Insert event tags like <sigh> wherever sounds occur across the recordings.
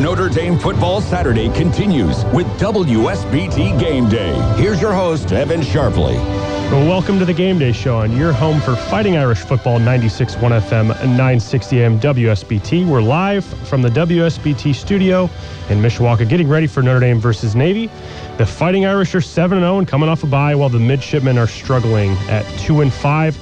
Notre Dame Football Saturday continues with WSBT Game Day. Here's your host, Evan Sharpley. Well, welcome to the Game Day Show on your home for Fighting Irish Football, 96.1 FM, and 960 AM WSBT. We're live from the WSBT studio in Mishawaka, getting ready for Notre Dame versus Navy. The Fighting Irish are 7 0 and coming off a bye, while the Midshipmen are struggling at 2 and 5.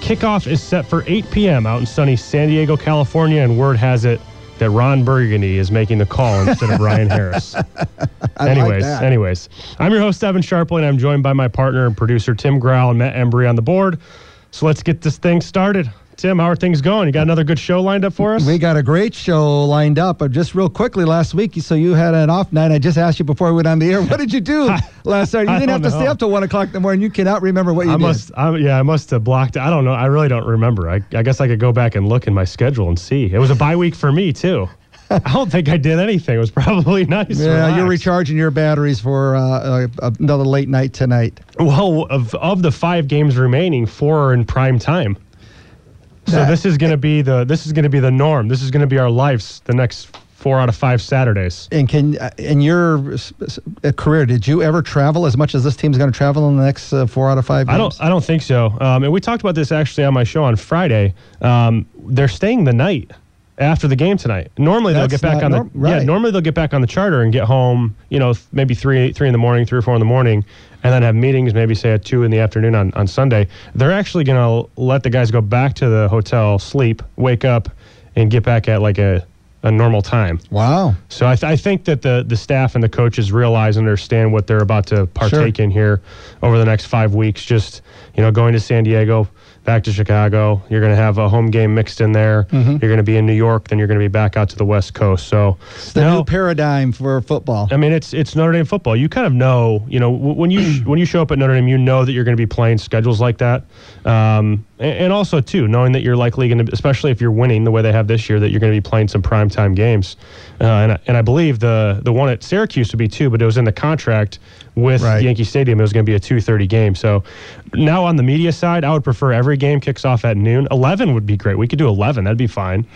Kickoff is set for 8 p.m. out in sunny San Diego, California, and word has it that Ron Burgundy is making the call instead of Ryan Harris. <laughs> anyways, like anyways, I'm your host Evan Sharpley, and I'm joined by my partner and producer Tim Growl and Matt Embry on the board. So let's get this thing started. Tim, how are things going? You got another good show lined up for us? We got a great show lined up. But just real quickly, last week, so you had an off night. I just asked you before we went on the air, what did you do <laughs> last night? You didn't have to stay up till one o'clock in the morning. You cannot remember what you I did. must, I, yeah, I must have blocked. I don't know. I really don't remember. I, I guess I could go back and look in my schedule and see. It was a bye week for me too. I don't think I did anything. It was probably <laughs> nice. yeah, you're recharging your batteries for uh, uh, another late night tonight. Well, of of the five games remaining, four are in prime time. So this is going to be the this is going to be the norm. This is going to be our lives the next four out of five Saturdays. And can uh, in your uh, career, did you ever travel as much as this team's going to travel in the next uh, four out of five? I don't I don't think so. Um, and we talked about this actually on my show on Friday. Um, they're staying the night after the game tonight. Normally That's they'll get back on the norm- yeah. Normally they'll get back on the charter and get home. You know, th- maybe three three in the morning, three or four in the morning, and then have meetings. Maybe say at two in the afternoon on on Sunday. They're actually going to let the guys go back to the hotel, sleep, wake up, and get back at like a a normal time. Wow. So I, th- I think that the the staff and the coaches realize and understand what they're about to partake in here over the next five weeks. Just you know, going to San Diego, back to Chicago. You're going to have a home game mixed in there. Mm-hmm. You're going to be in New York, then you're going to be back out to the West Coast. So It's the no, new paradigm for football. I mean, it's it's Notre Dame football. You kind of know, you know, when you <clears throat> when you show up at Notre Dame, you know that you're going to be playing schedules like that, um, and, also too knowing that you're likely going to, especially if you're winning the way they have this year, that you're going to be playing some primetime games. Uh, and I- and I believe the the one at Syracuse would be two, but it was in the contract with Right. Yankee Stadium. It was going to be a 2:30 game. So now on the media side, I would prefer every game kicks off at noon. 11 would be great. We could do 11. That'd be fine.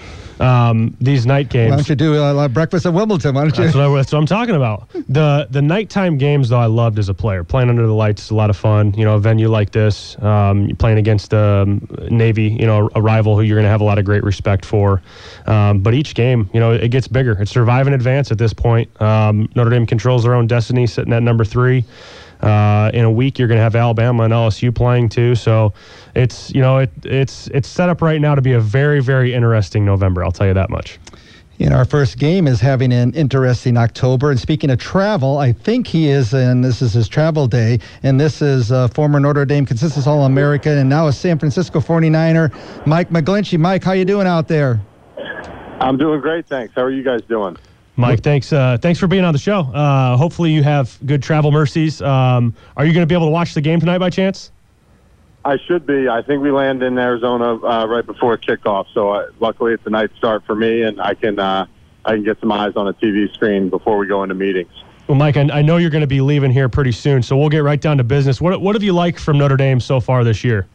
Um, these night games. Why don't you do uh, breakfast at Wimbledon? Why don't you? That's what, I, that's what I'm talking about. The the nighttime games though I loved as a player. Playing under the lights is a lot of fun. You know, a venue like this, um, you're playing against um, Navy, you know, a rival who you're going to have a lot of great respect for. Um, but each game, you know, it gets bigger. It's survive and advance at this point. Um, Notre Dame controls their own destiny, sitting at number three. Uh, in a week, you're going to have Alabama and LSU playing too. So it's you know it, it's it's set up right now to be a very very interesting November. I'll tell you that much. You know, our first game is having an interesting October. And speaking of travel, I think he is, and this is his travel day. And this is uh, former Notre Dame consensus All American and now a San Francisco 49er, Mike McGlinchey. Mike, how you doing out there? I'm doing great, thanks. How are you guys doing? Mike, thanks. Uh, thanks for being on the show. Uh, hopefully, you have good travel mercies. Um, are you going to be able to watch the game tonight by chance? I should be. I think we land in Arizona uh, right before kickoff, so uh, luckily it's a night start for me, and I can uh, I can get some eyes on a TV screen before we go into meetings. Well, Mike, I, I know you're going to be leaving here pretty soon, so we'll get right down to business. What What have you liked from Notre Dame so far this year?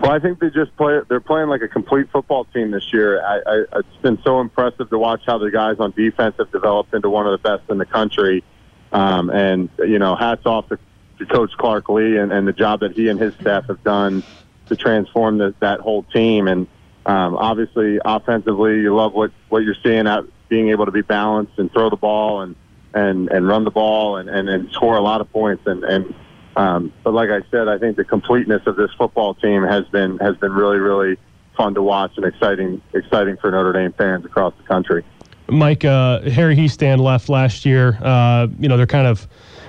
Well, I think they just play. They're playing like a complete football team this year. I, I, it's been so impressive to watch how the guys on defense have developed into one of the best in the country. Um, and you know, hats off to, to Coach Clark Lea and, and the job that he and his staff have done to transform the, that whole team. And um, obviously, offensively, you love what what you're seeing out being able to be balanced and throw the ball and and and run the ball and and, and score a lot of points and and um, but like I said, I think the completeness of this football team has been has been really really fun to watch and exciting exciting for Notre Dame fans across the country. Mike, uh, Harry Hiestand left last year. Uh, you know, they're kind of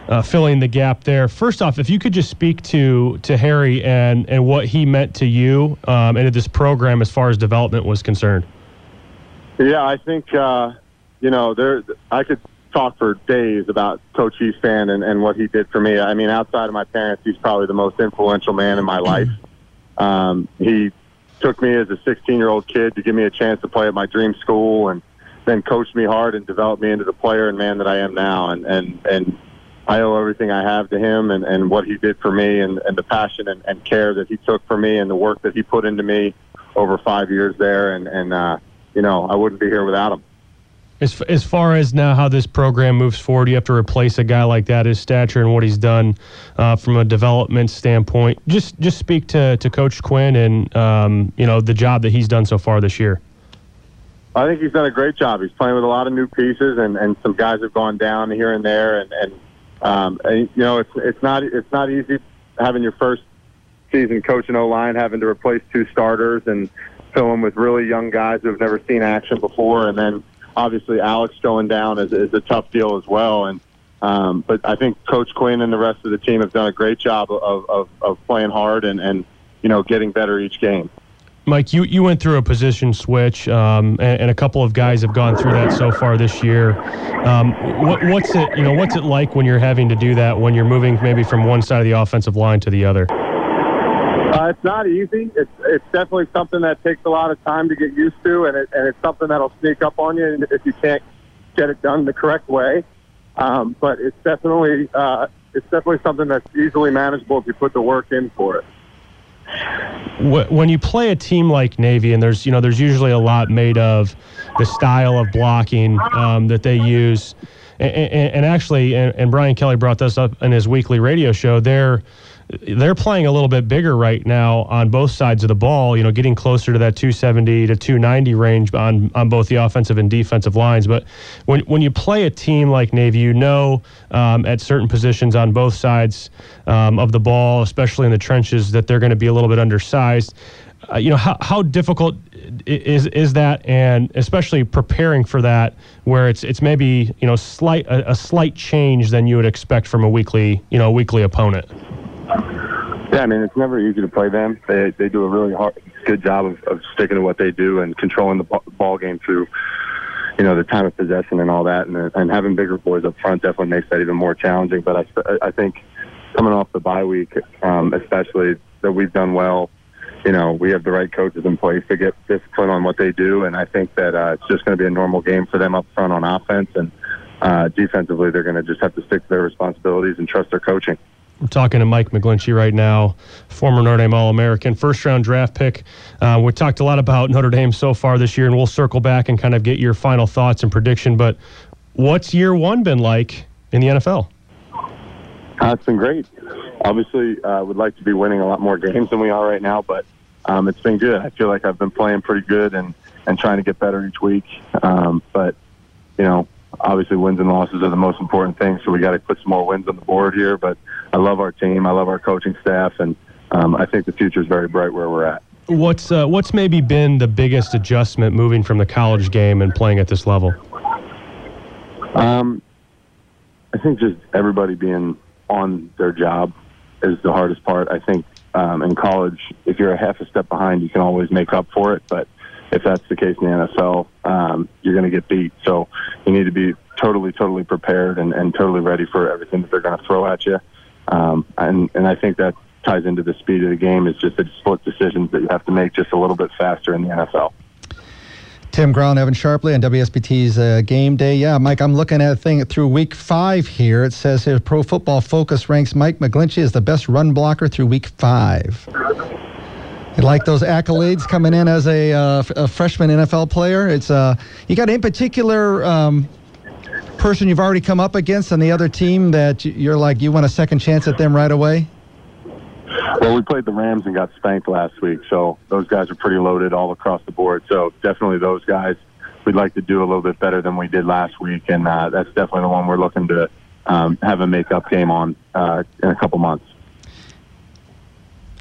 uh, filling the gap there. First off, if you could just speak to to Harry and and what he meant to you um, and to this program as far as development was concerned. Yeah, I think uh, you know there. I could talk for days about Coach Hiestand and, and what he did for me. I mean, outside of my parents, he's probably the most influential man in my life. Um, he took me as a 16 year old kid to give me a chance to play at my dream school and then coached me hard and developed me into the player and man that I am now. And, and, and I owe everything I have to him and, and what he did for me and, and the passion and, and care that he took for me and the work that he put into me over five years there. And, and, uh, you know, I wouldn't be here without him. As, as far as now how this program moves forward, you have to replace a guy like that, his stature and what he's done uh, from a development standpoint. Just just speak to, to Coach Quinn and um, you know the job that he's done so far this year. I think he's done a great job. He's playing with a lot of new pieces, and, and some guys have gone down here and there, and, and um, and, you know it's it's not it's not easy having your first season coaching O line, having to replace two starters and fill in with really young guys who have never seen action before, and then obviously Alex going down is, is a tough deal as well. And um, but I think Coach Quinn and the rest of the team have done a great job of, of, of playing hard and, and you know getting better each game. Mike, you, you went through a position switch, um, and, and, a couple of guys have gone through that so far this year. Um, what, what's it you know what's it like when you're having to do that when you're moving maybe from one side of the offensive line to the other? Uh, it's not easy. It's it's definitely something that takes a lot of time to get used to, and it, and it's something that'll sneak up on you if you can't get it done the correct way. Um, but it's definitely uh, it's definitely something that's easily manageable if you put the work in for it. When you play a team like Navy, and there's you know there's usually a lot made of the style of blocking um, that they use, and, and, actually, and, and Brian Kelly brought this up in his weekly radio show. They're they're playing a little bit bigger right now on both sides of the ball, you know, getting closer to that 270 to 290 range on, on both the offensive and defensive lines. But when, when you play a team like Navy, you know um, at certain positions on both sides um, of the ball, especially in the trenches, that they're going to be a little bit undersized. Uh, you know, how, how difficult is is that, and especially preparing for that, where it's it's maybe you know slight a, a slight change than you would expect from a weekly you know weekly opponent. Yeah, I mean it's never easy to play them. They they do a really hard, good job of, of sticking to what they do and controlling the ball game through, you know, the time of possession and all that. And and having bigger boys up front definitely makes that even more challenging. But I I think coming off the bye week, um, especially that we've done well. You know, we have the right coaches in place to get discipline on what they do, and I think that uh, it's just going to be a normal game for them up front on offense, and uh, defensively they're going to just have to stick to their responsibilities and trust their coaching. We're talking to Mike McGlinchey right now, former Notre Dame All American, first round draft pick. Uh, we talked a lot about Notre Dame so far this year, and we'll circle back and kind of get your final thoughts and prediction. But what's year one been like in the NFL? Uh, it's been great. Obviously, I uh, would like to be winning a lot more games than we are right now, but um, it's been good. I feel like I've been playing pretty good and, and trying to get better each week. Um, but, you know, obviously wins and losses are the most important thing, so we got to put some more wins on the board here. But I love our team, I love our coaching staff, and um, I think the future is very bright where we're at. What's uh, what's maybe been the biggest adjustment moving from the college game and playing at this level? Um, I think just everybody being on their job is the hardest part. I think um, in college, if you're a half a step behind, you can always make up for it. But if that's the case in the NFL, um, you're going to get beat. So you need to be totally, totally prepared and, and totally ready for everything that they're going to throw at you. Um, and, and I think that ties into the speed of the game is just the split decisions that you have to make just a little bit faster in the NFL. Tim Ground, Evan Sharpley on WSBT's uh, Game Day. Yeah, Mike, I'm looking at a thing through week five here. It says here Pro Football Focus ranks Mike McGlinchey as the best run blocker through week five. You like those accolades coming in as a, uh, freshman NFL player? It's uh, you got any particular um, person you've already come up against on the other team that you're like you want a second chance at them right away? Well, we played the Rams and got spanked last week, so those guys are pretty loaded all across the board. So definitely those guys. We'd like to do a little bit better than we did last week, and uh, that's definitely the one we're looking to um, have a make-up game on uh, in a couple months.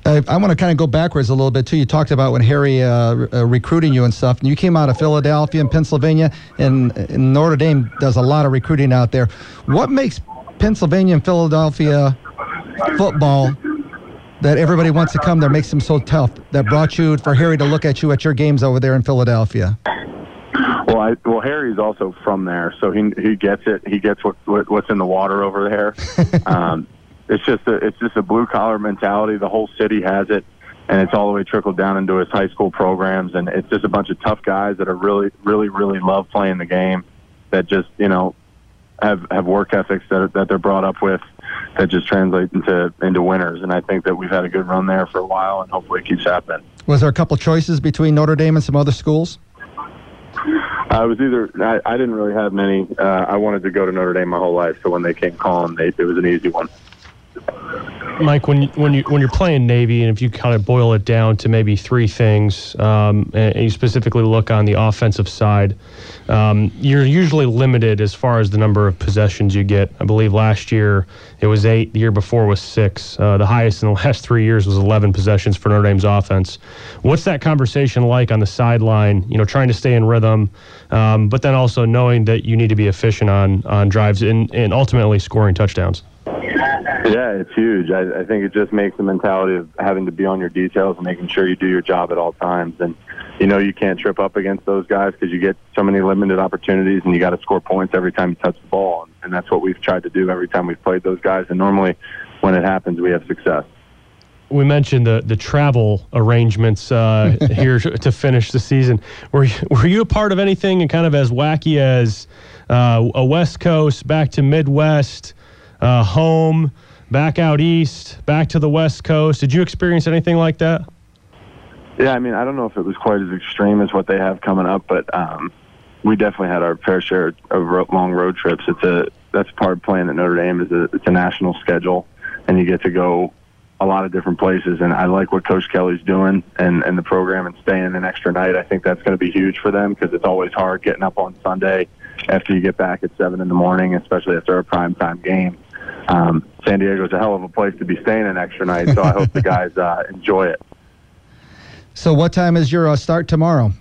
I, I want to kind of go backwards a little bit too. You talked about when Harry uh, uh, recruiting you and stuff, and you came out of Philadelphia and Pennsylvania, and, and Notre Dame does a lot of recruiting out there. What makes Pennsylvania and Philadelphia football that everybody wants to come there makes them so tough that brought you for Harry to look at you at your games over there in Philadelphia? Well, I, well, Harry's also from there, so he he gets it. He gets what, what what's in the water over there. <laughs> um, it's just a it's just a blue collar mentality. The whole city has it, and it's all the way trickled down into his high school programs. And it's just a bunch of tough guys that are really, really, really love playing the game. That just you know have have work ethics that that they're brought up with that just translate into into winners. And I think that we've had a good run there for a while, and hopefully it keeps happening. Was there a couple choices between Notre Dame and some other schools? I was either I, I didn't really have many. Uh, I wanted to go to Notre Dame my whole life, so when they came calling, they, it was an easy one. Mike, when you, when you when you're playing Navy, and if you kind of boil it down to maybe three things, um, and, and you specifically look on the offensive side, um, you're usually limited as far as the number of possessions you get. I believe last year it was eight. The year before was six. Uh, the highest in the <laughs> last three years was 11 possessions for Notre Dame's offense. What's that conversation like on the sideline? You know, trying to stay in rhythm, um, but then also knowing that you need to be efficient on on drives and, and ultimately scoring touchdowns. Yeah, it's huge. I, I think it just makes the mentality of having to be on your details and making sure you do your job at all times. And you know you can't trip up against those guys because you get so many limited opportunities, and you got to score points every time you touch the ball. And, that's what we've tried to do every time we've played those guys. And normally, when it happens, we have success. We mentioned the the travel arrangements uh, <laughs> here to finish the season. Were you, were you a part of anything and kind of as wacky as uh, a West Coast back to Midwest, uh, home? back out east, back to the west coast. Did you experience anything like that? Yeah, I mean, I don't know if it was quite as extreme as what they have coming up, but um, we definitely had our fair share of long road trips. It's a that's part of playing at Notre Dame is a, it's a national schedule, and you get to go a lot of different places. And I like what Coach Kelly's doing and and the program and staying an extra night. I think that's going to be huge for them because it's always hard getting up on Sunday after you get back at seven in the morning, especially after a prime time game um, San is a hell of a place to be staying an extra night. So I hope the guys uh, enjoy it. So, what time is your uh, start tomorrow?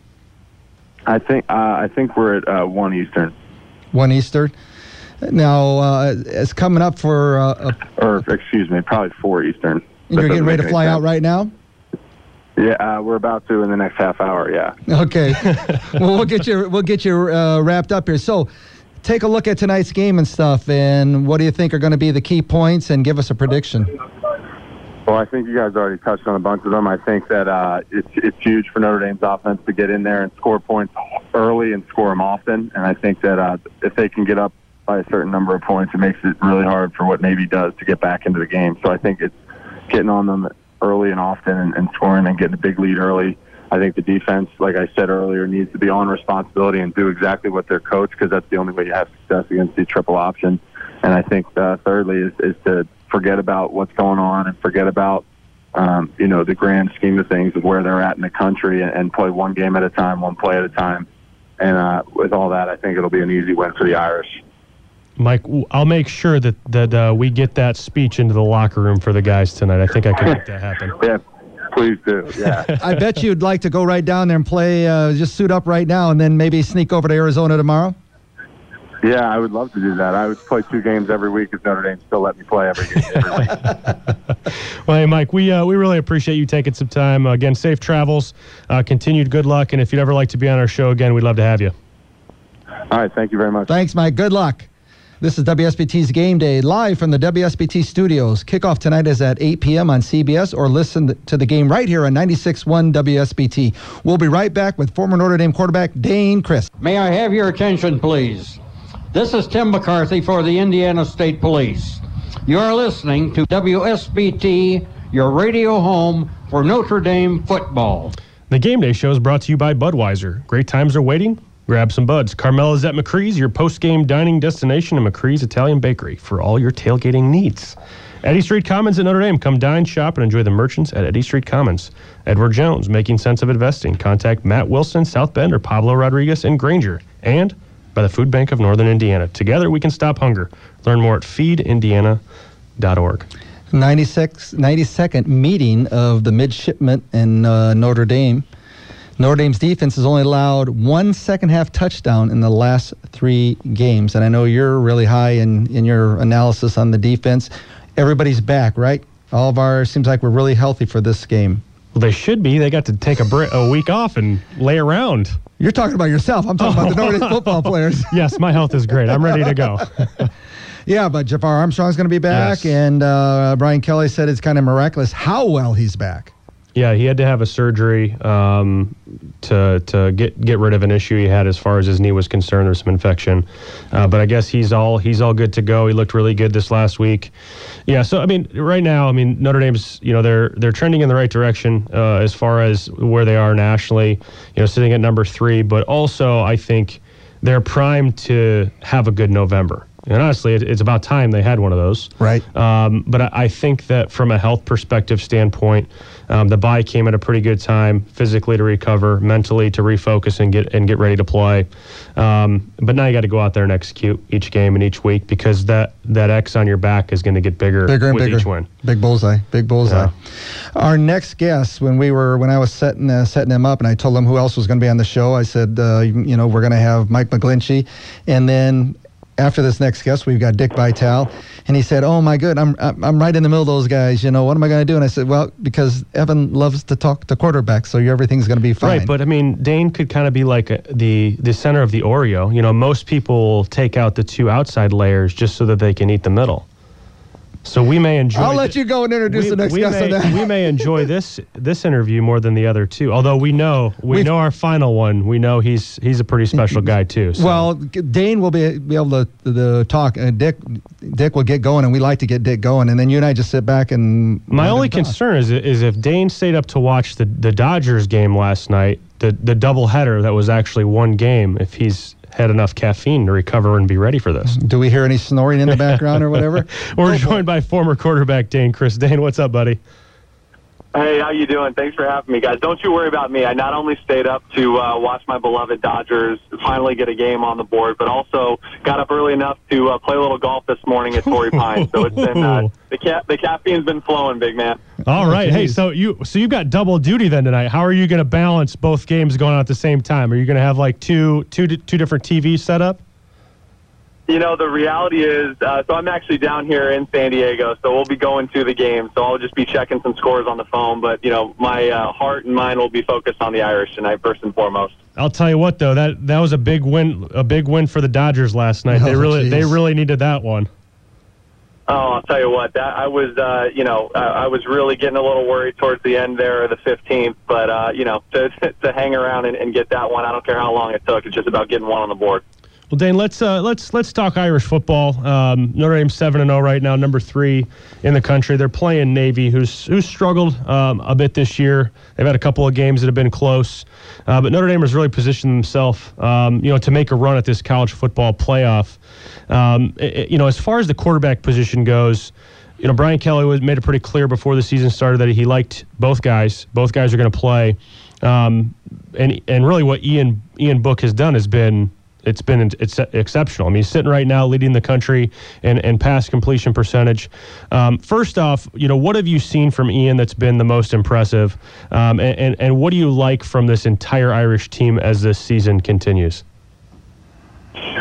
I think uh, I think we're at uh, one Eastern. One Eastern. Now uh, it's coming up for. Uh, or excuse me, probably four Eastern. You're getting ready to fly out right now. Yeah, we're about to in the next half hour. Yeah. Okay. <laughs> well, we'll get you. We'll get you wrapped up here. So take a look at tonight's game and stuff, and what do you think are going to be the key points, and give us a prediction. Well, I think you guys already touched on a bunch of them. I think that uh, it's it's huge for Notre Dame's offense to get in there and score points early and score them often. And I think that uh, if they can get up by a certain number of points, it makes it really hard for what Navy does to get back into the game. So I think it's getting on them early and often and, and scoring and getting a big lead early I think the defense, like I said earlier, needs to be on responsibility and do exactly what they're coached because that's the only way you have success against the triple option. And I think uh, thirdly is, is to forget about what's going on and forget about um, you know the grand scheme of things of where they're at in the country and, and play one game at a time, one play at a time. And uh, with all that, I think it'll be an easy win for the Irish. Mike, I'll make sure that that uh, we get that speech into the locker room for the guys tonight. I think I can make that happen. <laughs> yeah, please do. Yeah. <laughs> I bet you'd like to go right down there and play, uh, just suit up right now, and then maybe sneak over to Arizona tomorrow. Yeah, I would love to do that. I would play two games every week if Notre Dame still let me play every, every week. <laughs> well, hey, Mike, we uh, we really appreciate you taking some time. Uh, again, safe travels, uh, continued good luck, and if you'd ever like to be on our show again, we'd love to have you. All right, thank you very much. Thanks, Mike. Good luck. This is WSBT's Game Day, live from the WSBT studios. Kickoff tonight is at 8 p.m. on CBS, or listen to the game right here on 96.1 WSBT. We'll be right back with former Notre Dame quarterback Dane Crist. May I have your attention, please? This is Tim McCarthy for the Indiana State Police. You are listening to WSBT, your radio home for Notre Dame football. The Game Day show is brought to you by Budweiser. Great times are waiting. Grab some buds. Carmela's at Macri's, your post-game dining destination, and Macri's Italian Bakery for all your tailgating needs. Eddy Street Commons at Notre Dame. Come dine, shop, and enjoy the merchants at Eddy Street Commons. Edward Jones, making sense of investing. Contact Matt Wilson, South Bend, or Pablo Rodriguez in Granger. And by the Food Bank of Northern Indiana. Together we can stop hunger. Learn more at feedindiana.org. 96, 92nd meeting of the midshipment in uh, Notre Dame. Notre Dame's defense has only allowed one second half touchdown in the last three games. And I know you're really high in, in your analysis on the defense. Everybody's back, right? All of our seems like we're really healthy for this game. Well, they should be. They got to take a, a week off and lay around. You're talking about yourself. I'm talking about the Notre Dame football players. <laughs> yes, my health is great. I'm ready to go. <laughs> yeah, but Jafar Armstrong's going to be back, Yes. and uh, Brian Kelly said it's kind of miraculous how well he's back. Yeah, he had to have a surgery um, to to get get rid of an issue he had as far as his knee was concerned. There's some infection, uh, but I guess he's all he's all good to go. He looked really good this last week. Yeah, so I mean, right now, I mean, Notre Dame's you know they're they're trending in the right direction uh, as far as where they are nationally. You know, sitting at number three, but also I think they're primed to have a good November. And honestly, it, it's about time they had one of those. Right. Um, but I, I think that from a health perspective standpoint, um, the bye came at a pretty good time, physically to recover, mentally to refocus and get and get ready to play. Um, but now you got to go out there and execute each game and each week because that that X on your back is going to get bigger, bigger and bigger. each win. Big bullseye. Big bullseye. Yeah. Our next guest, when we were when I was setting uh, setting him up, and I told him who else was going to be on the show, I said, uh, you, you know, we're going to have Mike McGlinchey, and then. After this next guest, we've got Dick Vitale, and he said, "Oh my good, I'm I'm right in the middle of those guys. You know, what am I going to do?" And I said, "Well, because Evan loves to talk to quarterbacks, so everything's going to be fine." Right, but I mean, Dane could kind of be like a, the the center of the Oreo. You know, most people take out the two outside layers just so that they can eat the middle. So we may enjoy. I'll let you go and introduce we, the next we guest may, that. we may enjoy this this interview more than the other two. Although we know we We've- know our final one. We know he's he's a pretty special guy too. So. Well, Dane will be, be able to, to talk. Uh, Dick, Dick will get going, and we like to get Dick going, and then you and I just sit back and. my only concern is is if Dane stayed up to watch the the Dodgers game last night, the the doubleheader that was actually one game. If he's had enough caffeine to recover and be ready for this. Do we hear any snoring in the background or whatever? <laughs> We're joined by former quarterback Dane Crist. Dane, what's up, buddy? Hey, how you doing? Thanks for having me, guys. Don't you worry about me. I not only stayed up to uh, watch my beloved Dodgers finally get a game on the board, but also got up early enough to uh, play a little golf this morning at Torrey Pines. So it's been uh, <laughs> the ca- the caffeine's been flowing, big man. All right. Hey, so you so you've got double duty then tonight. How are you going to balance both games going on at the same time? Are you going to have like two two two different TVs set up? You know, the reality is, uh, so I'm actually down here in San Diego, so we'll be going to the game. So I'll just be checking some scores on the phone. But you know, my uh, heart and mind will be focused on the Irish tonight, first and foremost. I'll tell you what though, that that was a big win a big win for the Dodgers last night. they Oh, really they really needed that one. Oh, I'll tell you what. That I was, uh, you know, uh, I was really getting a little worried towards the end there, of the 15th. But uh, you know, to <laughs> to hang around and, and get that one, I don't care how long it took. It's just about getting one on the board. Well, Dane, let's uh, let's let's talk Irish football. Um, Notre Dame seven and zero right now, number three in the country. They're playing Navy, who's who's struggled um, a bit this year. They've had a couple of games that have been close, uh, but Notre Dame has really positioned themselves, um, you know, to make a run at this college football playoff. Um, i- i- you know, as far as the quarterback position goes. You know, Brian Kelly was made it pretty clear before the season started that he liked both guys. Both guys are going to play, um, and and really what Ian Ian Book has done has been it's been it's exceptional. I mean, he's sitting right now leading the country in, in pass completion percentage. Um, first off, you know, what have you seen from Ian that's been the most impressive? Um, and, and, and what do you like from this entire Irish team as this season continues?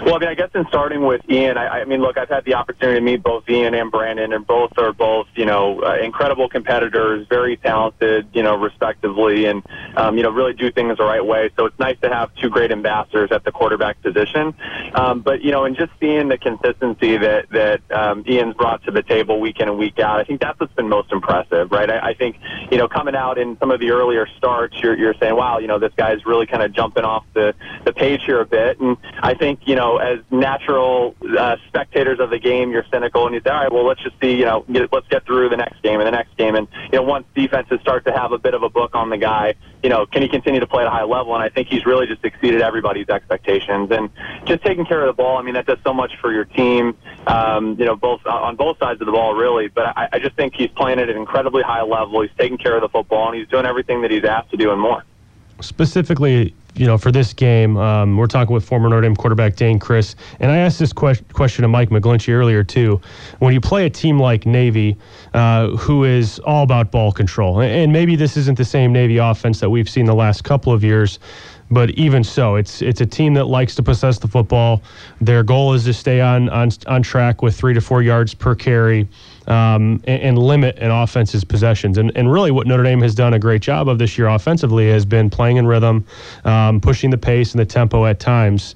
Well, I mean, I guess in starting with Ian, I, I mean, look, I've had the opportunity to meet both Ian and Brandon, and both are both, you know, uh, incredible competitors, very talented, you know, respectively, and um, you know, really do things the right way. So it's nice to have two great ambassadors at the quarterback position. Um, but you know, and just seeing the consistency that that um, Ian's brought to the table week in and week out, I think that's what's been most impressive, right? I, I think, you know, coming out in some of the earlier starts, you're you're saying, wow, you know, this guy's really kind of jumping off the the page here a bit, and I think, you know, as natural uh, spectators of the game, you're cynical and you say, all right, well, let's just see, you know, get, let's get through the next game and the next game. And, you know, once defenses start to have a bit of a book on the guy, you know, can he continue to play at a high level? And I think he's really just exceeded everybody's expectations. And just taking care of the ball, I mean, that does so much for your team, um, you know, both on both sides of the ball, really. But I, I just think he's playing at an incredibly high level. He's taking care of the football, and he's doing everything that he's asked to do and more. specifically, you know, for this game, um, we're talking with former Notre Dame quarterback Dane Crist, and I asked this que- question to Mike McGlinchey earlier too. When you play a team like Navy, uh, who is all about ball control, and- maybe this isn't the same Navy offense that we've seen the last couple of years, but even so, it's it's a team that likes to possess the football. Their goal is to stay on on on track with three to four yards per carry. Um, and, and, limit an offense's possessions. And, and really, what Notre Dame has done a great job of this year offensively has been playing in rhythm, um, pushing the pace and the tempo at times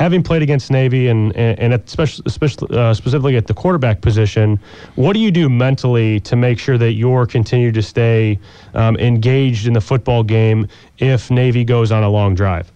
having played against Navy and and, especially, especially uh, specifically at the quarterback position, what do you do mentally to make sure that you're continue to stay um, engaged in the football game if Navy goes on a long drive?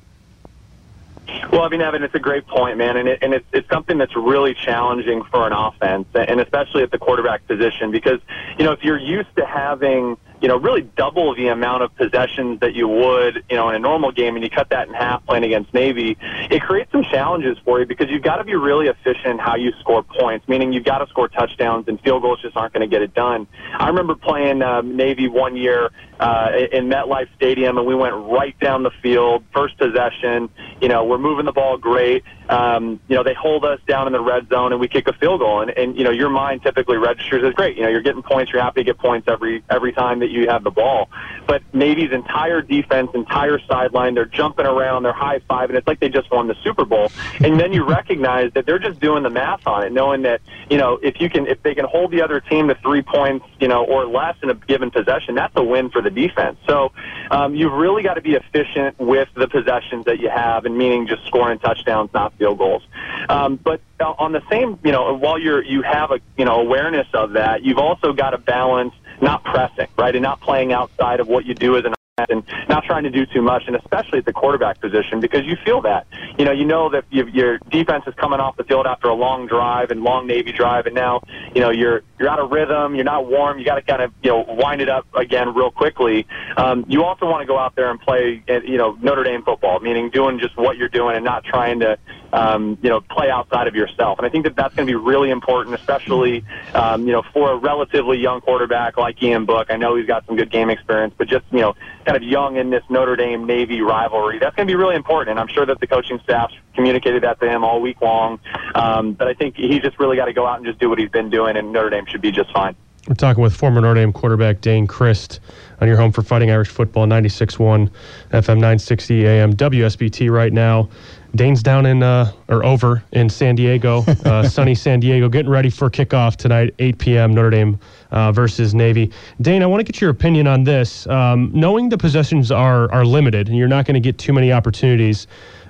Well, I mean, Evan, it's a great point, man, and, it, and it's, it's something that's really challenging for an offense, and especially at the quarterback position, because you know if you're used to having you know, really double the amount of possessions that you would, you know, in a normal game, and you cut that in half playing against Navy, it creates some challenges for you because you've got to be really efficient in how you score points, meaning you've got to score touchdowns, and field goals just aren't going to get it done. I remember playing um, Navy one year uh, in MetLife Stadium, and we went right down the field, first possession. You know, we're moving the ball great. Um, you know, they hold us down in the red zone, and we kick a field goal. And, and you know, your mind typically registers as great. You know, you're getting points. You're happy to get points every every time that you have the ball. But Navy's entire defense, entire sideline, they're jumping around, they're high five, and it's like they just won the Super Bowl. And then you recognize that they're just doing the math on it, knowing that you know if you can if they can hold the other team to three points, you know, or less in a given possession, that's a win for the defense. So um, you've really got to be efficient with the possessions that you have, and meaning just scoring touchdowns, not field goals. Um, but on the same, you know, while you're you have a you know awareness of that, you've also got to balance not pressing, right, and not playing outside of what you do as an and not trying to do too much, and especially at the quarterback position because you feel that. You know, you know that you, your defense is coming off the field after a long drive and long Navy drive, and now you know you're you're out of rhythm, you're not warm, you got to kind of you know wind it up again real quickly. Um, you also want to go out there and play, you know, Notre Dame football, meaning doing just what you're doing and not trying to um, you know, play outside of yourself. And I think that that's going to be really important, especially, um, you know, for a relatively young quarterback like Ian Book. I know he's got some good game experience, but just, you know, kind of young in this Notre Dame Navy rivalry, that's going to be really important. And I'm sure that the coaching staff communicated that to him all week long. Um, but I think he's just really got to go out and just do what he's been doing, and Notre Dame should be just fine. We're talking with former Notre Dame quarterback Dane Crist on your home for Fighting Irish Football, 96.1 FM 960 AM WSBT right now. Dane's down in uh, or over in San Diego, uh, <laughs> sunny San Diego, getting ready for kickoff tonight, 8 p.m. Notre Dame uh, versus Navy. Dane, I want to get your opinion on this. Um, knowing the possessions are are limited and you're not going to get too many opportunities,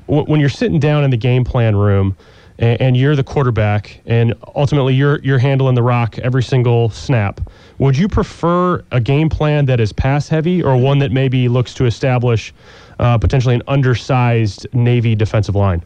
w- when you're sitting down in the game plan room and, and you're the quarterback, and ultimately you're you're handling the rock every single snap. Would you prefer a game plan that is pass heavy or one that maybe looks to establish? uh, potentially an undersized Navy defensive line?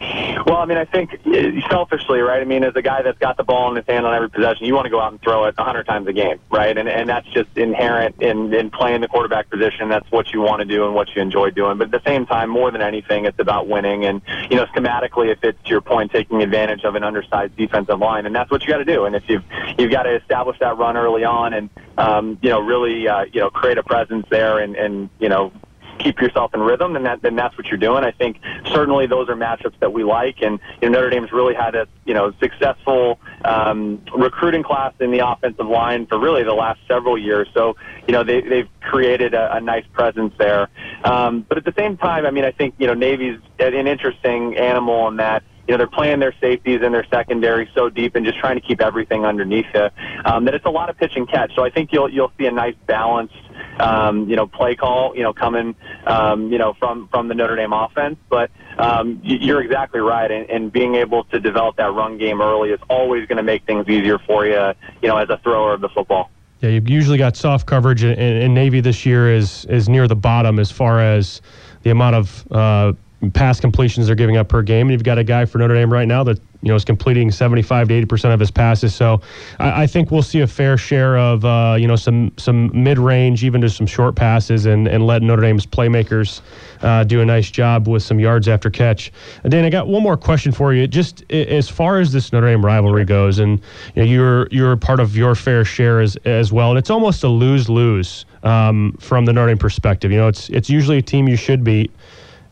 Well, I mean, I think uh, selfishly, right? I mean, as a guy that's got the ball in his hand on every possession, you want to go out and throw it a hundred times a game, right? And and that's just inherent in in playing the quarterback position. That's what you want to do and what you enjoy doing. But at the same time, more than anything, it's about winning. And you know, schematically, if it's your point, taking advantage of an undersized defensive line, and that's what you got to do. And if you've you've got to establish that run early on, and um, you know, really, uh, you know, create a presence there, and and you know, keep yourself in rhythm, then that then that's what you're doing. I think certainly those are matchups that we like, and you know, Notre Dame's really had a you know successful um, recruiting class in the offensive line for really the last several years. So you know they they've created a, a nice presence there. Um, but at the same time, I mean, I think you know Navy's an interesting animal in that you know, they're playing their safeties and their secondary so deep and just trying to keep everything underneath you. Um, that it's a lot of pitch and catch. So I think you'll you'll see a nice balanced um, you know, play call, you know, coming, um, you know, from from the Notre Dame offense. But um, you're exactly right, and, and being able to develop that run game early is always going to make things easier for you, you know, as a thrower of the football. Yeah, you've usually got soft coverage, and, and Navy this year is is near the bottom as far as the amount of uh, pass completions they're giving up per game. And you've got a guy for Notre Dame right now that you know is completing 75 to 80 percent of his passes. So I, I, think we'll see a fair share of uh, you know some some mid range, even to some short passes, and and let Notre Dame's playmakers uh, do a nice job with some yards after catch. And Dan, I got one more question for you. Just as far as this Notre Dame rivalry goes, and you know, you're you're part of your fair share as as well, and it's almost a lose lose um, from the Notre Dame perspective. You know, it's it's usually a team you should beat.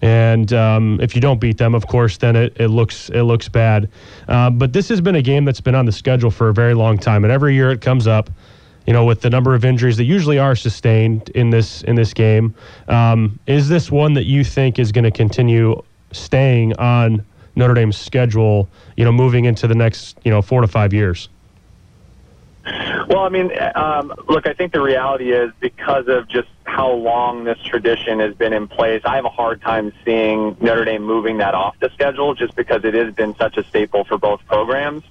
And um, if you don't beat them, of course, then it, it looks it looks bad. Uh, but this has been a game that's been on the schedule for a very long time, and every year it comes up. you know, with the number of injuries that usually are sustained in this in this game, um, is this one that you think is going to continue staying on Notre Dame's schedule? You know, moving into the next you know four to five years. Well, I mean, um, look, I think the reality is because of just how long this tradition has been in place, I have a hard time seeing Notre Dame moving that off the schedule just because it has been such a staple for both programs.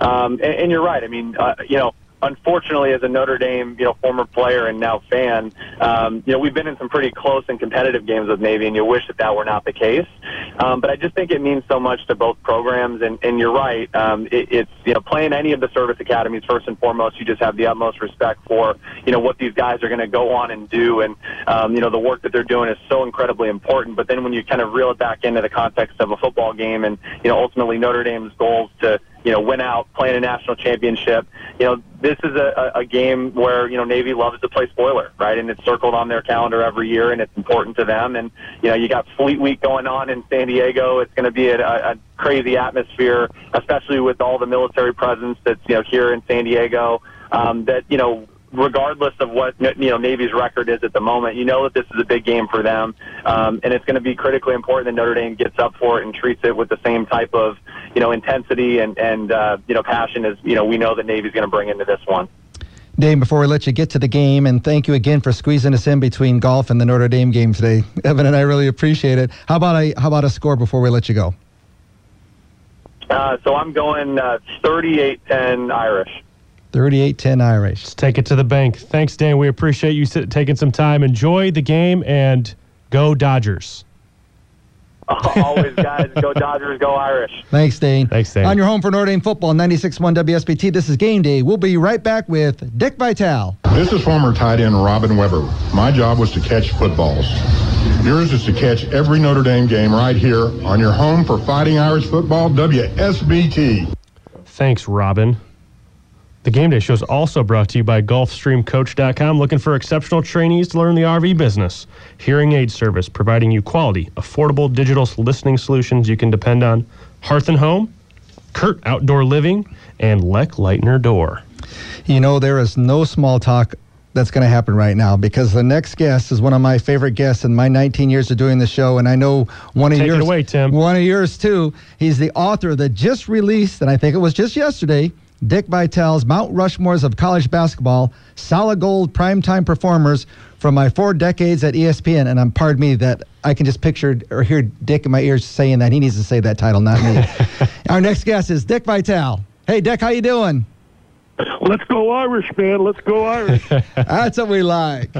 Um, and, and you're right. I mean, uh, you know, unfortunately, as a Notre Dame, you know, former player and now fan, um, you know, we've been in some pretty close and competitive games with Navy, and you wish that that were not the case. Um, but I just think it means so much to both programs, and, and you're right. Um, it, it's you know, playing any of the service academies first and foremost, you just have the utmost respect for you know what these guys are going to go on and do, and um, you know the work that they're doing is so incredibly important. But then when you kind of reel it back into the context of a football game, and you know ultimately Notre Dame's goals to you know, win out, playing a national championship. You know, this is a, a game where, you know, Navy loves to play spoiler, right? And it's circled on their calendar every year and it's important to them. And, you know, you got Fleet Week going on in San Diego. It's going to be a, a crazy atmosphere, especially with all the military presence that's, you know, here in San Diego. Um, that, you know, regardless of what you know Navy's record is at the moment, you know that this is a big game for them, um, and it's going to be critically important that Notre Dame gets up for it and treats it with the same type of you know intensity and and uh, you know passion is, you know we know that Navy's going to bring into this one. Dane, before we let you get to the game, and thank you again for squeezing us in between golf and the Notre Dame game today, <laughs> Evan and I really appreciate it. How about a how about a score before we let you go? Uh, so I'm going uh, 38-10 Irish. 38-10 Irish. Let's take it to the bank. Thanks, Dan. We appreciate you taking some time. Enjoy the game and go Dodgers. <laughs> Always, guys. go Dodgers, go Irish. Thanks, Dane. Thanks, Dane. On your home for Notre Dame football, 96.1 WSBT. This is Game Day. We'll be right back with Dick Vitale. This is former tight end Robin Weber. My job was to catch footballs. Yours is to catch every Notre Dame game right here on your home for Fighting Irish football, WSBT. Thanks, Robin. The Game Day Show is also brought to you by GulfstreamCoach.com. Looking for exceptional trainees to learn the RV business. Hearing Aid Service, providing you quality, affordable digital listening solutions you can depend on. Hearth and Home, Kurt Outdoor Living, and Leck Lightner Door. You know, there is no small talk that's going to happen right now because the next guest is one of my favorite guests in my 19 years of doing the show, and I know one of Take yours. It away, Tim. One of yours too. He's the author that just released, and I think it was just yesterday. Dick Vitale's Mount Rushmores of college basketball, solid gold primetime performers from my four decades at ESPN. And I'm pardon me that I can just picture or hear Dick in my ears saying that. He needs to say that title, not me. <laughs> Our next guest is Dick Vitale. Hey, Dick, how you doing? Let's go Irish, man. Let's go Irish. <laughs> That's what we like.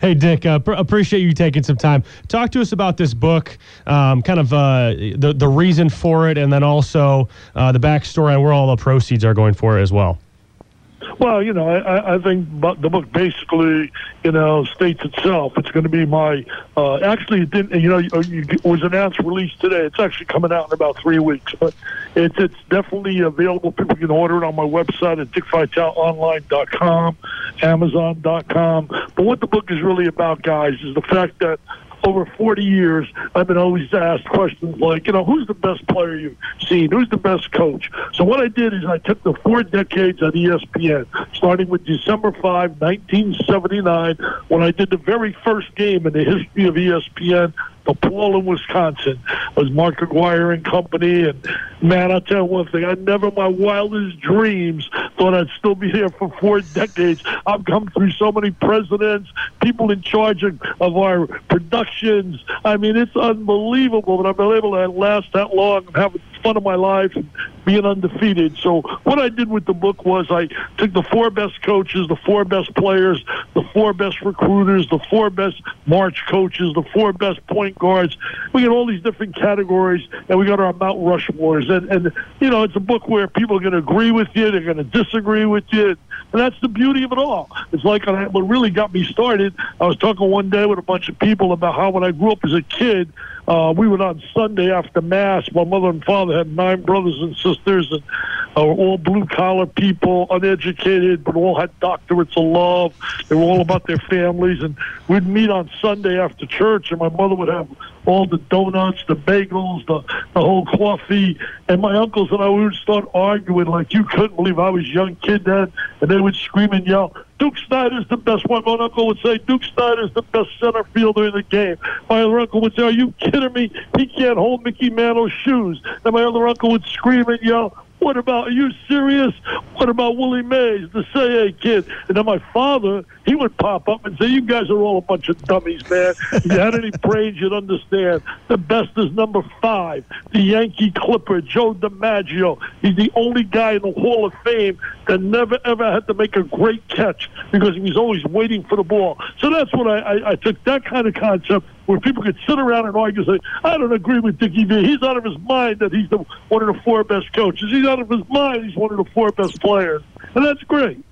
Hey, Dick, uh, pr- appreciate you taking some time. Talk to us about this book, um, kind of uh, the, the reason for it, and then also uh, the backstory and where all the proceeds are going for it as well. Well, you know, I, I think the book basically, you know, states itself. It's going to be my. Uh, actually, it didn't. You know, it was announced release today. It's actually coming out in about three weeks, but it's it's definitely available. People can order it on my website at dickvitaleonline.com, Amazon.com. But what the book is really about, guys, is the fact that over 40 years, I've been always asked questions like, you know, who's the best player you've seen? Who's the best coach? So what I did is I took the four decades at ESPN, starting with December 5, 1979, when I did the very first game in the history of ESPN Paulin, Wisconsin. It was Mark Aguirre and company. And man, I'll tell you one thing: I never, my wildest dreams, thought I'd still be here for four decades. I've come through so many presidents, people in charge of, of our productions. I mean, it's unbelievable that I've been able to last that long and have fun of my life and being undefeated. So what I did with the book was I took the four best coaches, the four best players, the four best recruiters, the four best March coaches, the four best point guards. We got all these different categories, and we got our Mount Rushmores. And, and you know, it's a book where people are going to agree with you, they're going to disagree with you. And that's the beauty of it all. It's like what really got me started. I was talking one day with a bunch of people about how when I grew up as a kid, uh, we went on Sunday after Mass. My mother and father had nine brothers and sisters, and were all blue collar people, uneducated, but all had doctorates of love. They were all about their families, and we'd meet on Sunday after church, and my mother would have all the donuts, the bagels, the the whole coffee, and my uncles and I we would start arguing like you couldn't believe I was a young kid then, and they would scream and yell. Duke Snider's the best one. My uncle would say Duke Snider's the best center fielder in the game. My other uncle would say, "Are you kidding me? He can't hold Mickey Mantle's shoes." And my other uncle would scream and yell, what about, are you serious? What about Willie Mays, the Say Hey kid? And then my father, he would pop up and say, you guys are all a bunch of dummies, man. If you had any <laughs> brains, you'd understand. The best is number five, the Yankee Clipper, Joe DiMaggio. He's the only guy in the Hall of Fame that never, ever had to make a great catch because he was always waiting for the ball. So that's what I, I, I took that kind of concept where people could sit around and argue and say, I don't agree with Dickie V. He's out of his mind that he's the, one of the four best coaches. He's out of his mind he's one of the four best players. And that's great.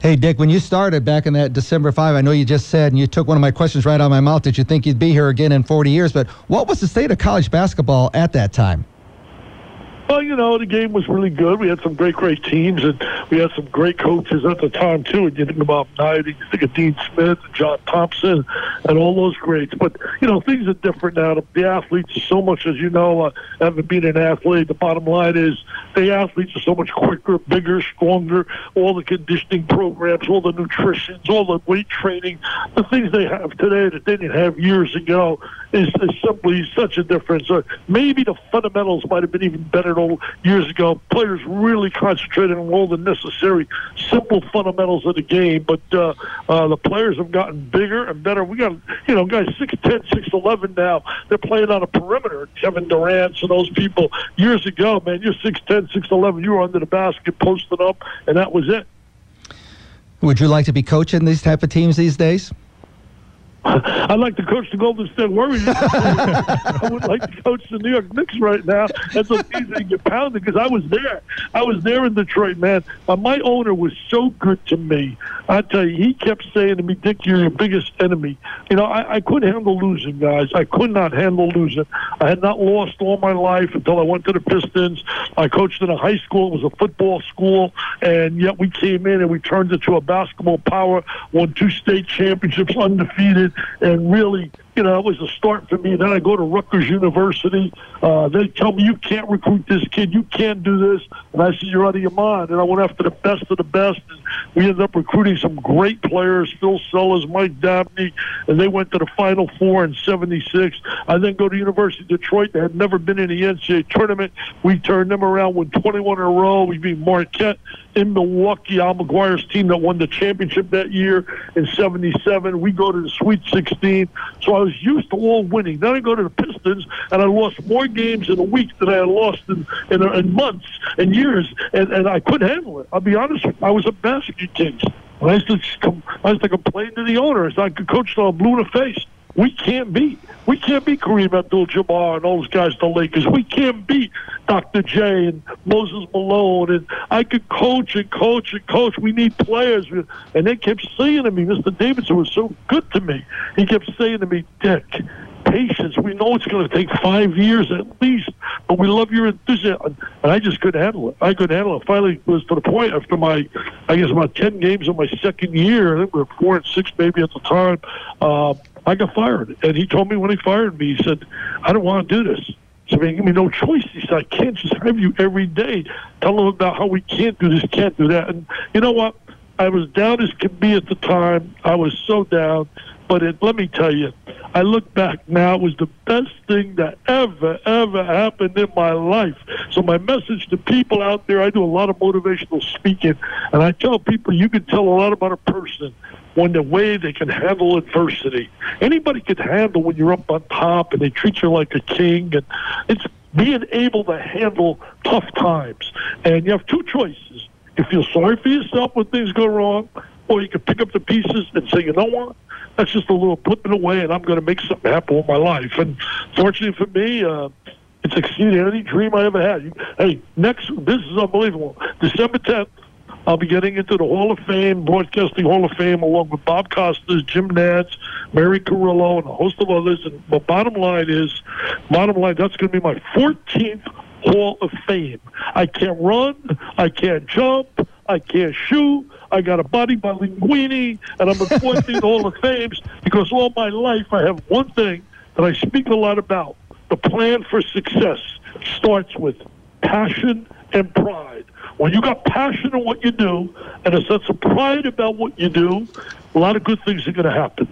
Hey, Dick, when you started back in that December 5, I know you just said, and you took one of my questions right out of my mouth, that you think you'd be here again in 40 years, but what was the state of college basketball at that time? Well, you know, the game was really good. We had some great, great teams, and we had some great coaches at the time, too. And you think about Knight, you think of Dean Smith, and John Thompson, and all those greats. But, you know, things are different now. The athletes are so much, as you know, uh, having been an athlete, the bottom line is the athletes are so much quicker, bigger, stronger. All the conditioning programs, all the nutrition, all the weight training, the things they have today that they didn't have years ago is, is simply such a difference. Uh, maybe the fundamentals might have been even better years ago. Players really concentrated on all the necessary, simple fundamentals of the game. But uh, uh, the players have gotten bigger and better. We got, you know, guys 6'10", 6'11 now. They're playing on a perimeter. Kevin Durant and those people. Years ago, man, you're 6'10", 6'11. You were under the basket, posted up, and that was it. Would you like to be coaching these type of teams these days? <laughs> I'd like to coach the Golden State Warriors. <laughs> I would like to coach the New York Knicks right now. That's so easy to get pounded because I was there. I was there in Detroit, man. Uh, my owner was so good to me. I tell you, he kept saying to me, "Dick, you're your biggest enemy." You know, I, I couldn't handle losing, guys. I could not handle losing. I had not lost all my life until I went to the Pistons. I coached in a high school. It was a football school, and yet we came in and we turned it to a basketball power. Won two state championships, undefeated and really you know, it was a start for me. Then I go to Rutgers University. Uh, they tell me you can't recruit this kid, you can't do this, and I said you're out of your mind. And I went after the best of the best, and we ended up recruiting some great players: Phil Sellers, Mike Dabney, and they went to the Final Four in '76. I then go to University of Detroit. They had never been in the NCAA tournament. We turned them around, won 21 in a row. We beat Marquette in Milwaukee, Al McGuire's team that won the championship that year in '77. We go to the Sweet 16. So I was used to all winning. Then I go to the Pistons, and I lost more games in a week than I had lost in, in, in months and years, and, and I couldn't handle it. I'll be honest with you. I was a basket case. I used to, I used to complain to the owner. I could coach I'm blue in the face. We can't beat. We can't beat Kareem Abdul-Jabbar and all those guys, the Lakers. We can't beat Dr. J and Moses Malone. And I could coach and coach and coach. We need players. And they kept saying to me, Mr. Davidson was so good to me. He kept saying to me, Dick, patience. We know it's going to take five years at least, but we love your enthusiasm. And I just couldn't handle it. I couldn't handle it. Finally, it was to the point after my, I guess, about 10 games of my second year, I we were four and six maybe at the time, uh, I got fired. And he told me when he fired me, he said, I don't want to do this. So he gave me no choice. He said, I can't just have you every day tell them about how we can't do this, can't do that. And you know what? I was down as could be at the time. I was so down. But it, let me tell you, I look back now, it was the best thing that ever, ever happened in my life. So my message to people out there, I do a lot of motivational speaking, and I tell people you can tell a lot about a person when the way they can handle adversity. Anybody can handle when you're up on top and they treat you like a king, and it's being able to handle tough times. And you have two choices. You feel sorry for yourself when things go wrong, or you can pick up the pieces and say, you know what? That's just a little flipping away, and I'm going to make something happen with my life. And fortunately for me, uh, it's exceeded any dream I ever had. Hey, next, this is unbelievable. December 10th, I'll be getting into the Hall of Fame, Broadcasting Hall of Fame, along with Bob Costas, Jim Nantz, Mary Carillo, and a host of others. And the bottom line is, bottom line, that's going to be my 14th Hall of Fame. I can't run. I can't jump. I can't shoot. I got a body by Linguini, and I'm appointed <laughs> Hall of Fames because all my life I have one thing that I speak a lot about. The plan for success starts with passion and pride. When you got passion in what you do and a sense of pride about what you do, a lot of good things are going to happen.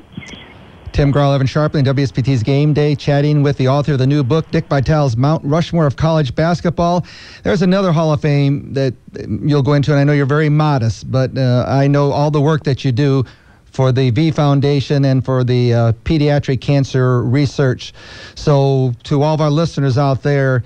Tim Grau, Evan Sharpley, WSBT's Game Day, chatting with the author of the new book, Dick Vitale's Mount Rushmore of College Basketball. There's another Hall of Fame that you'll go into, and I know you're very modest, but uh, I know all the work that you do for the V Foundation and for the uh, pediatric cancer research. So, to all of our listeners out there,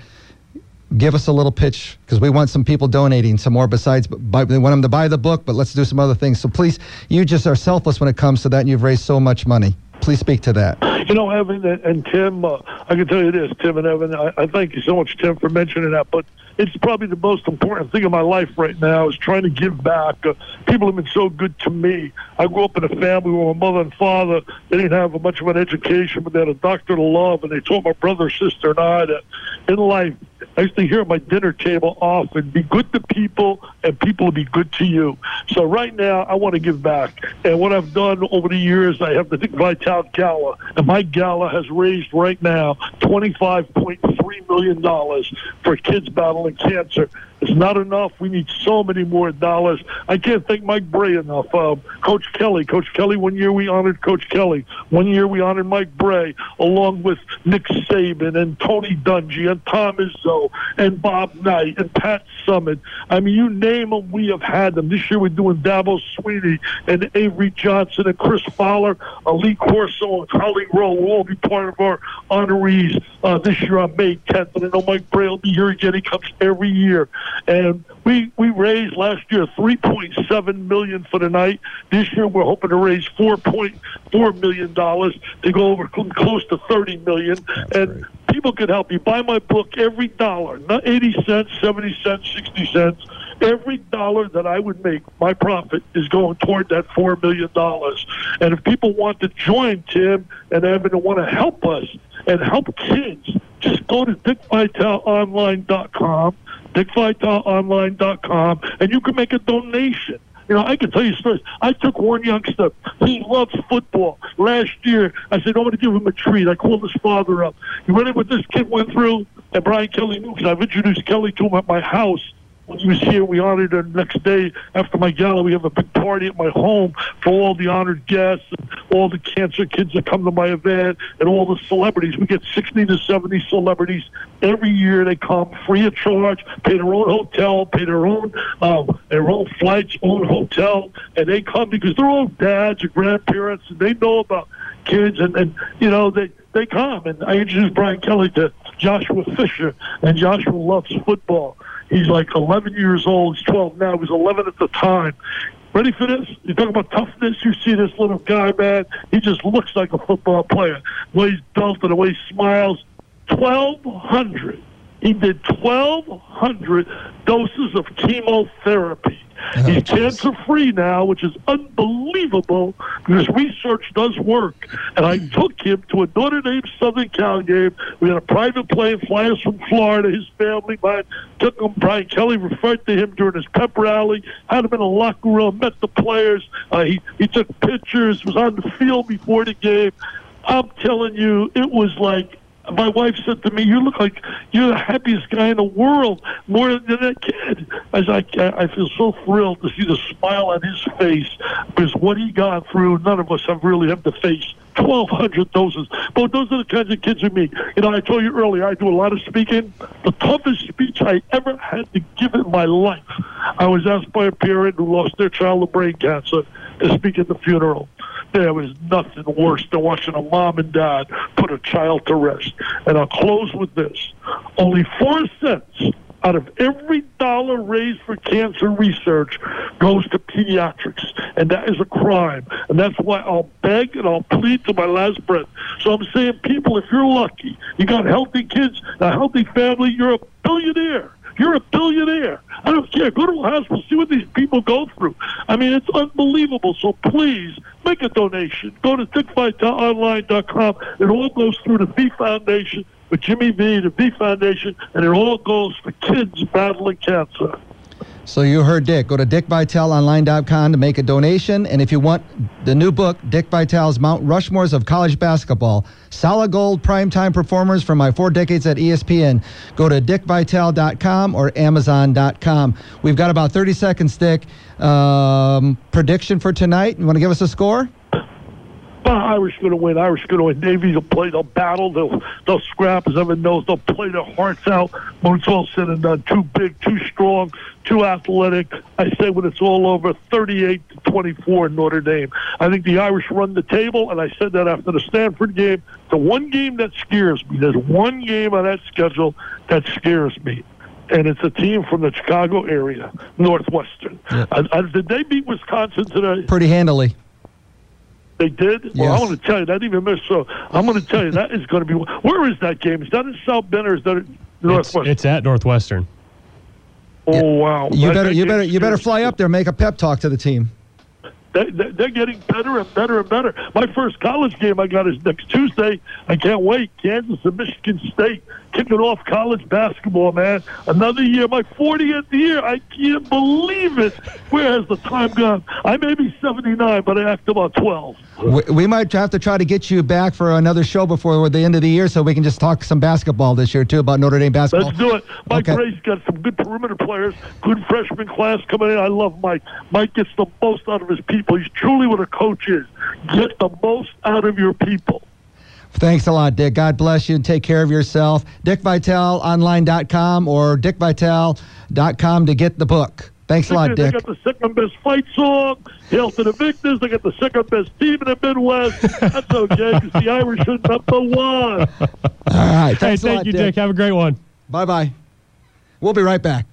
give us a little pitch because we want some people donating some more besides buy, we want them to buy the book but let's do some other things so please you just are selfless when it comes to that and you've raised so much money Please speak to that. You know, Evan and, Tim, uh, I can tell you this, Tim and Evan, I, I thank you so much, Tim, for mentioning that. But it's probably the most important thing in my life right now is trying to give back. Uh, people have been so good to me. I grew up in a family where my mother and father they didn't have much of an education, but they had a doctor to love, and they taught my brother, sister, and I that in life I used to hear at my dinner table often, be good to people and people will be good to you. So right now, I want to give back. And what I've done over the years, I have the Dick Vitale Gala. And my gala has raised right now $25.3 million for kids battling cancer. It's not enough. We need so many more dollars. I can't thank Mike Brey enough. Uh, Coach Kelly. Coach Kelly, one year we honored Coach Kelly. One year we honored Mike Brey, along with Nick Saban and Tony Dungy and Tom Izzo and Bob Knight and Pat Summitt. I mean, you name them, we have had them. This year we're doing Dabo Swinney and Avery Johnson and Chris Fowler, uh, Lee Corso and Charlie Rowe will all be part of our honorees uh, this year on May 10th. And I know Mike Brey will be here again. He comes every year. And we we raised last year 3.7 million for the night. This year we're hoping to raise 4.4 million dollars to go over close to 30 million. That's and great. people can help you buy my book every dollar, not 80 cents, 70 cents, 60 cents. Every dollar that I would make, my profit is going toward that four million dollars. And if people want to join Tim and Evan and want to help us and help kids, just go to dickvitaleonline.com dickvitaleonline.com, and you can make a donation. You know, I can tell you stories. I took one youngster. He loves football. Last year, I said, I'm going to give him a treat. I called his father up. You ready what this kid went through? And Brian Kelly knew because I've introduced Kelly to him at my house when he was here, we honored him next day after my gala. We have a big party at my home for all the honored guests and all the cancer kids that come to my event and all the celebrities. We get 60 to 70 celebrities every year. They come free of charge, pay their own hotel, pay their own um, their own flights, own hotel, and they come because they're all dads or grandparents and they know about kids and, and you know they they come and I introduced Brian Kelly to Joshua Fisher and Joshua loves football He's like 11 years old. He's 12 now. He was 11 at the time. Ready for this? You talk about toughness. You see this little guy, man. He just looks like a football player. The way he's built and the way he smiles. 1,200. He did 1,200 doses of chemotherapy. He's cancer free now, which is unbelievable because research does work. And I took him to a Notre Dame Southern Cal game. We had a private plane fly us from Florida. His family, mine, took him. Brian Kelly referred to him during his pep rally, had him in a locker room, met the players. Uh, he, he took pictures, was on the field before the game. I'm telling you, it was like my wife said to me, "You look like you're the happiest guy in the world, more than that kid." I, I feel so thrilled to see the smile on his face because what he got through, none of us have really had to face. 1,200 doses. But those are the kinds of kids we meet. You know, I told you earlier, I do a lot of speaking. The toughest speech I ever had to give in my life, I was asked by a parent who lost their child to brain cancer to speak at the funeral. There was nothing worse than watching a mom and dad put a child to rest. And I'll close with this. Only four cents out of every dollar raised for cancer research goes to pediatrics. And that is a crime. And that's why I'll beg and I'll plead to my last breath. So I'm saying, people, if you're lucky, you got healthy kids, a healthy family, you're a billionaire. You're a billionaire. I don't care. Go to a hospital, see what these people go through. I mean, it's unbelievable. So please make a donation. Go to dickvitaleonline.com. It all goes through the V Foundation for Jimmy V, the V Foundation, and it all goes for kids battling cancer. So you heard Dick. Go to dickvitaleonline.com to make a donation. And if you want the new book, Dick Vitale's Mount Rushmores of College Basketball, solid gold primetime performers from my four decades at ESPN, go to dickvitale.com or amazon.com. We've got about 30 seconds, Dick. Um, prediction for tonight? You want to give us a score? Oh, Irish going to win. Irish going to win. Navy will play. They'll battle. They'll they'll scrap. As everyone knows, they'll play their hearts out. When it's all said and done, too big, too strong, too athletic. I say when it's all over, 38 to 24 in Notre Dame. I think the Irish run the table, and I said that after the Stanford game. The one game that scares me. There's one game on that schedule that scares me and it's a team from the Chicago area, Northwestern. Yeah. Uh, did they beat Wisconsin today? Pretty handily. They did. Well, Yes. I want to tell you that even miss. So I'm going to tell you that is going to be. Where is that game? Is that in South Bend or is that in It's, Northwestern? it's at Northwestern. oh wow! You That- better that you better you better fly up there, make a pep talk to the team. They, they, they're getting better and better and better. My first college game I got is next Tuesday. I can't wait. Kansas and Michigan State kicking off college basketball, man. Another year, my 40th year. I can't believe it. Where has the time gone? I may be 79, but I act about 12. We, we might have to try to get you back for another show before the end of the year so we can just talk some basketball this year too about Notre Dame basketball. Let's do it. Mike Okay. Gray's got some good perimeter players, good freshman class coming in. I love Mike. Mike gets the most out of his people. He's truly what a coach is. Get the most out of your people. Thanks a lot, Dick. God bless you and take care of yourself. DickVitaleOnline.com or DickVitale.com to get the book. Thanks a lot, They Dick. got the second best fight song. Hail to the victors. They got the second best team in the Midwest. That's <laughs> okay because the Irish are number one. All right. Hey, Thanks a thank lot, you, Dick. Dick. Have a great one. Bye bye. We'll be right back.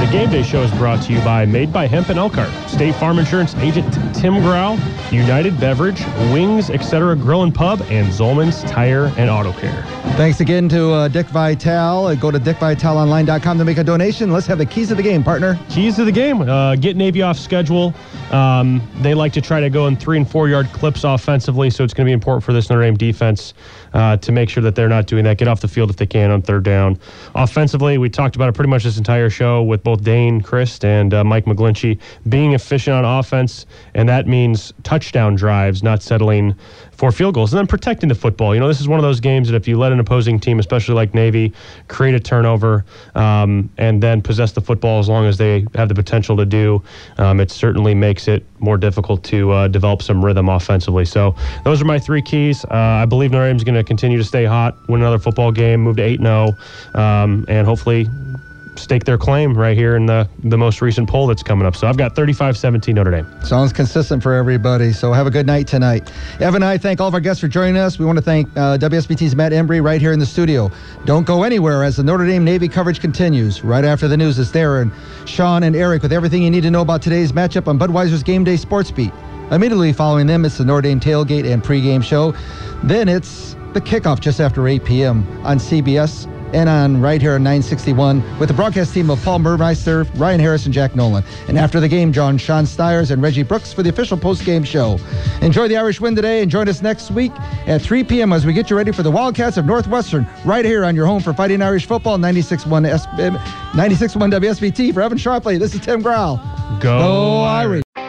The Game Day Show is brought to you by Made by Hemp and Elkhart, State Farm Insurance Agent Tim Grau, United Beverage, Wings, etc. Grill and Pub, and Zolman's Tire and Auto Care. Thanks again to uh, Dick Vitale. Uh, Go to dickvitaleonline.com to make a donation. Let's have the keys of the game, partner. Keys to the game: uh, get Navy off schedule. Um, they like to try to go in three and four yard clips offensively, so it's going to be important for this Notre Dame defense uh, to make sure that they're not doing that. Get off the field if they can on third down. Offensively, we talked about it pretty much this entire show with both Dane Crist and uh, Mike McGlinchey being efficient on offense, and that means touchdown drives, not settling for field goals, and then protecting the football. You know, this is one of those games that if you let an opposing team, especially like Navy, create a turnover um, and then possess the football as long as they have the potential to do, um, it certainly makes it more difficult to uh, develop some rhythm offensively. So those are my three keys. Uh, I believe Notre Dame's going to continue to stay hot, win another football game, move to 8 0, um, and hopefully stake their claim right here in the, the most recent poll that's coming up. So I've got 35 17 Notre Dame. Sounds consistent for everybody. So have a good night tonight. Evan and I thank all of our guests for joining us. We want to thank uh, WSBT's Matt Embry right here in the studio. Don't go anywhere as the Notre Dame Navy coverage continues. Right after the news is there and Sean and Eric with everything you need to know about today's matchup on Budweiser's Game Day Sports Beat. Immediately following them, it's the Notre Dame tailgate and pregame show. Then it's the kickoff just after 8 p.m. on CBS and on right here on 961 with the broadcast team of Paul Burmeister, Ryan Harris, and Jack Nolan. And after the game, John Sean Stiers and Reggie Brooks for the official post-game show. Enjoy the Irish win today and join us next week at 3 p.m. as we get you ready for the Wildcats of Northwestern right here on your home for Fighting Irish Football 961 S- 96.1 WSBT. For Evan Sharpley, this is Tim Grau. Go, Go Irish.